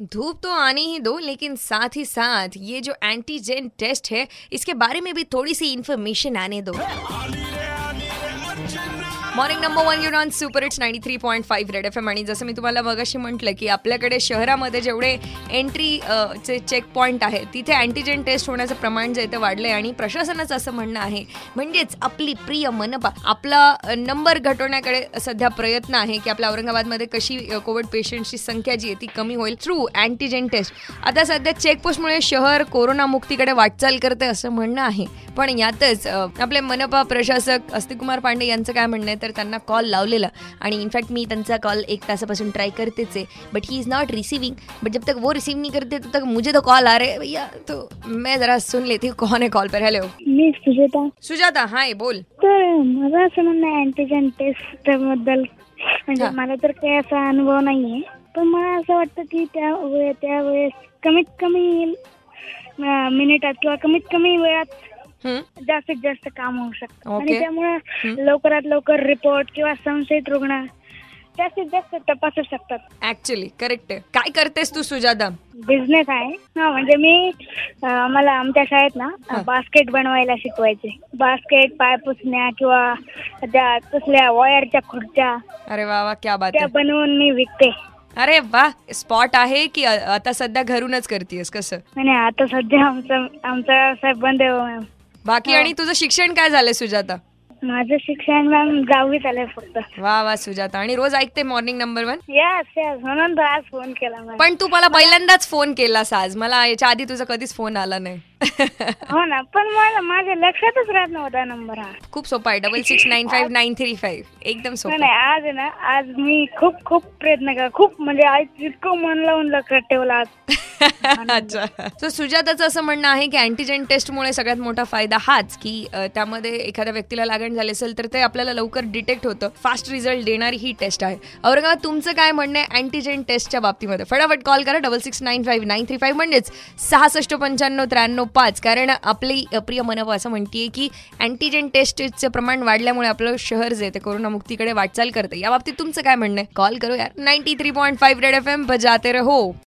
धूप तो आने ही दो लेकिन साथ ही साथ ये जो एंटीजेन टेस्ट है इसके बारे में भी थोड़ी सी इन्फॉर्मेशन आने दो। Morning number one युन on super it's ninety three point five red F M आणि जसं मी तुम्हाला मगाशी म्हटलं की आपल्याकडे शहरामध्ये जेवढे एंट्री चे चेक पॉईंट आहे तिथे अँटीजेन टेस्ट होण्याचं प्रमाण जे आहे ते आहे आणि प्रशासनाचं असं म्हणणं आहे म्हणजेच आपली प्रिय मनपा आपला नंबर घटवण्याकडे सध्या प्रयत्न आहे की आपल्या औरंगाबादमध्ये कशी कोविड पेशंटची संख्या जी आहे ती कमी होईल थ्रू अँटीजेन टेस्ट आता सध्या चेकपोस्टमुळे शहर कोरोनामुक्तीकडे वाटचाल करते असं म्हणणं आहे. पण यातच आपले मनपा प्रशासक अस्तिकुमार पांडे यांचं काय म्हणणं आहे? तर त्यांना कॉल लावलेला. आणि इनफॅक्ट मी त्यांचा कॉल एक तासापासून ट्राय करतेच आहे. But he is not receiving but जब तक वो रिसीव नहीं करते तब तक मुझे तो कॉल आ रहे हैं. भैया तो मैं ज़रा सुन लेती हूँ कौन है कॉल पर. हेलो मी सुजाता. सुजाता हाय बोल. तर माझं असं म्हणणं आहे अँटीजन टेस्टबद्दल. म्हणजे. मला तर काही असा अनुभव नाहीये. पण मला असं वाटतं की त्या वेळे त्यावेळेस कमीत कमी मिनिटात किंवा कमीत कमी वेळात जास्तीत जास्त काम होऊ शकतं. आणि त्यामुळे. लवकरात लवकर रिपोर्ट किंवा संशयित रुग्ण जास्तीत जास्त तपासू शकतात. ऍक्च्युली करेक्ट आहे. काय करतेस तू सुजाता? बिझनेस आहे. हा म्हणजे मी अं, मला आमच्या शाळेत ना. बास्केट बनवायला शिकवायचे. बास्केट पाय पुसण्या किंवा त्या तसल्या वायरच्या खुर्च्या अरे वा वा क्या बात त्या आहे. बनवून मी विकते. अरे वा स्पॉट आहे की अ- आता सध्या घरूनच करतेस कसं? आणि आता सध्या आमचं आमचा व्यवसाय बंद आहे हो मॅम बाकी. आणि तुझं शिक्षण काय झालंय सुजाता? माझं शिक्षण मॅम दहावीत आलंय फक्त. वा वा सुजाता. आणि रोज ऐकते morning number one yes yes म्हणून तर आज फोन केला मॅम पण तू मला पहिल्यांदाच फोन केलास आज. मला याच्या आधी तुझा कधीच फोन आला नाही. हो ना पण मला माझ्या लक्षातच राहत नव्हता नंबर हा. खूप सोपा आहे. Double six nine five nine three five एकदम नाही सोपा. नाही आज आहे ना आज मी खूप खूप प्रयत्न केला. खूप म्हणजे आज इतकं मन लावून लक्षात ठेवला आज. अच्छा. सो सुजाताचं असं म्हणणं आहे की अँटीजेन टेस्टमुळे सगळ्यात मोठा फायदा हाच की त्यामध्ये एखाद्या व्यक्तीला लागण झाली असेल तर ते आपल्याला लवकर डिटेक्ट होतं. फास्ट रिझल्ट देणारी ही टेस्ट आहे. औरंगाबाद तुमचं काय म्हणणं आहे अँटीजेन टेस्टच्या बाबतीमध्ये? फटाफट कॉल करा. Double six nine five nine three five म्हणजेच सहासष्ट पंच्याण्णव त्र्याण्णव पाच. कारण आपली प्रिय मनव असं म्हणतीये की अँटीजेन टेस्टचं प्रमाण वाढल्यामुळे आपलं शहर जे ते कोरोनामुक्तीकडे वाटचाल करते. या बाबतीत तुमचं काय म्हणणं आहे? कॉल करू यार. Ninety three point five red F M बजाते रहो.